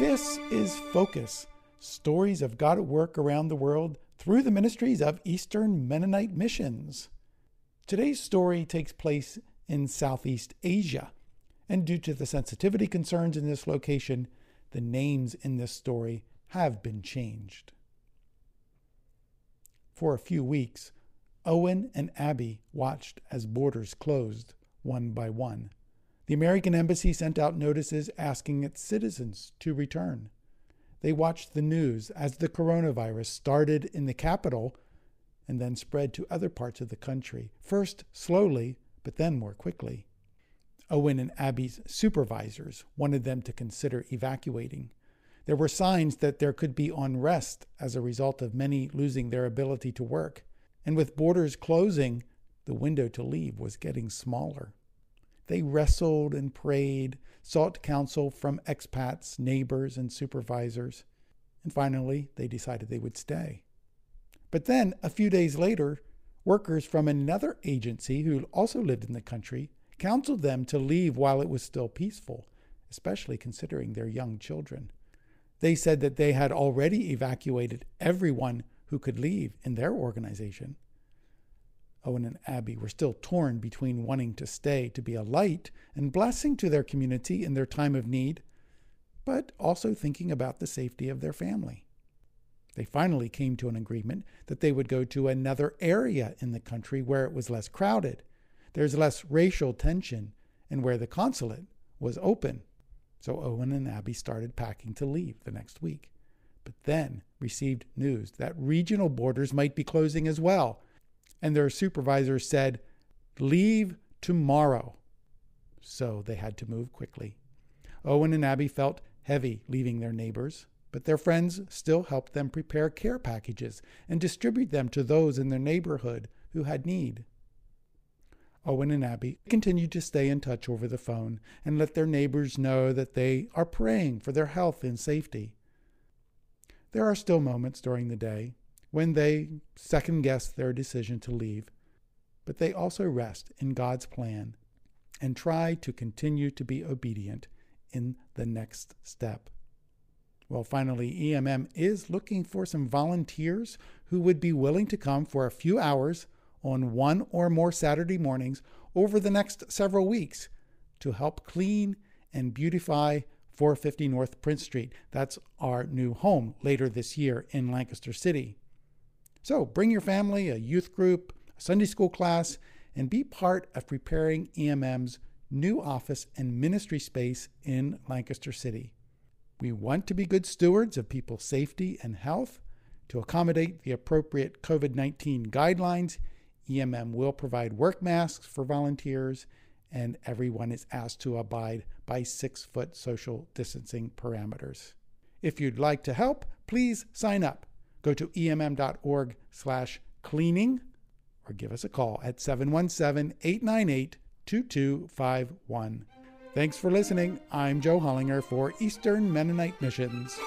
This is Focus Stories of God at Work Around the World through the ministries of Eastern Mennonite Missions. Today's story takes place in Southeast Asia, and due to the sensitivity concerns in this location, the names in this story have been changed. For a few weeks, Owen and Abby watched as borders closed one by one. The American Embassy sent out notices asking its citizens to return. They watched the news as the coronavirus started in the capital and then spread to other parts of the country, first slowly, but then more quickly. Owen and Abby's supervisors wanted them to consider evacuating. There were signs that there could be unrest as a result of many losing their ability to work. And with borders closing, the window to leave was getting smaller. They wrestled and prayed, sought counsel from expats, neighbors, and supervisors, and finally they decided they would stay. But then, a few days later, workers from another agency who also lived in the country counseled them to leave while it was still peaceful, especially considering their young children. They said that they had already evacuated everyone who could leave in their organization. Owen and Abby were still torn between wanting to stay to be a light and blessing to their community in their time of need, but also thinking about the safety of their family. They finally came to an agreement that they would go to another area in the country where it was less crowded, there's less racial tension, and where the consulate was open. So Owen and Abby started packing to leave the next week, but then received news that regional borders might be closing as well and their supervisor said, Leave tomorrow. So they had to move quickly. Owen and Abby felt heavy leaving their neighbors, but their friends still helped them prepare care packages and distribute them to those in their neighborhood who had need. Owen and Abby continued to stay in touch over the phone and let their neighbors know that they are praying for their health and safety. There are still moments during the day when they second guess their decision to leave, but they also rest in God's plan and try to continue to be obedient in the next step. Well, finally, EMM is looking for some volunteers who would be willing to come for a few hours on one or more Saturday mornings over the next several weeks to help clean and beautify 450 North Prince Street. That's our new home later this year in Lancaster City. So bring your family, a youth group, a Sunday school class, and be part of preparing EMM's new office and ministry space in Lancaster City. We want to be good stewards of people's safety and health. To accommodate the appropriate COVID 19 guidelines, EMM will provide work masks for volunteers, and everyone is asked to abide by six foot social distancing parameters. If you'd like to help, please sign up Go to emm.org slash cleaning or give us a call at 717 898 2251. Thanks for listening. I'm Joe Hollinger for Eastern Mennonite Missions.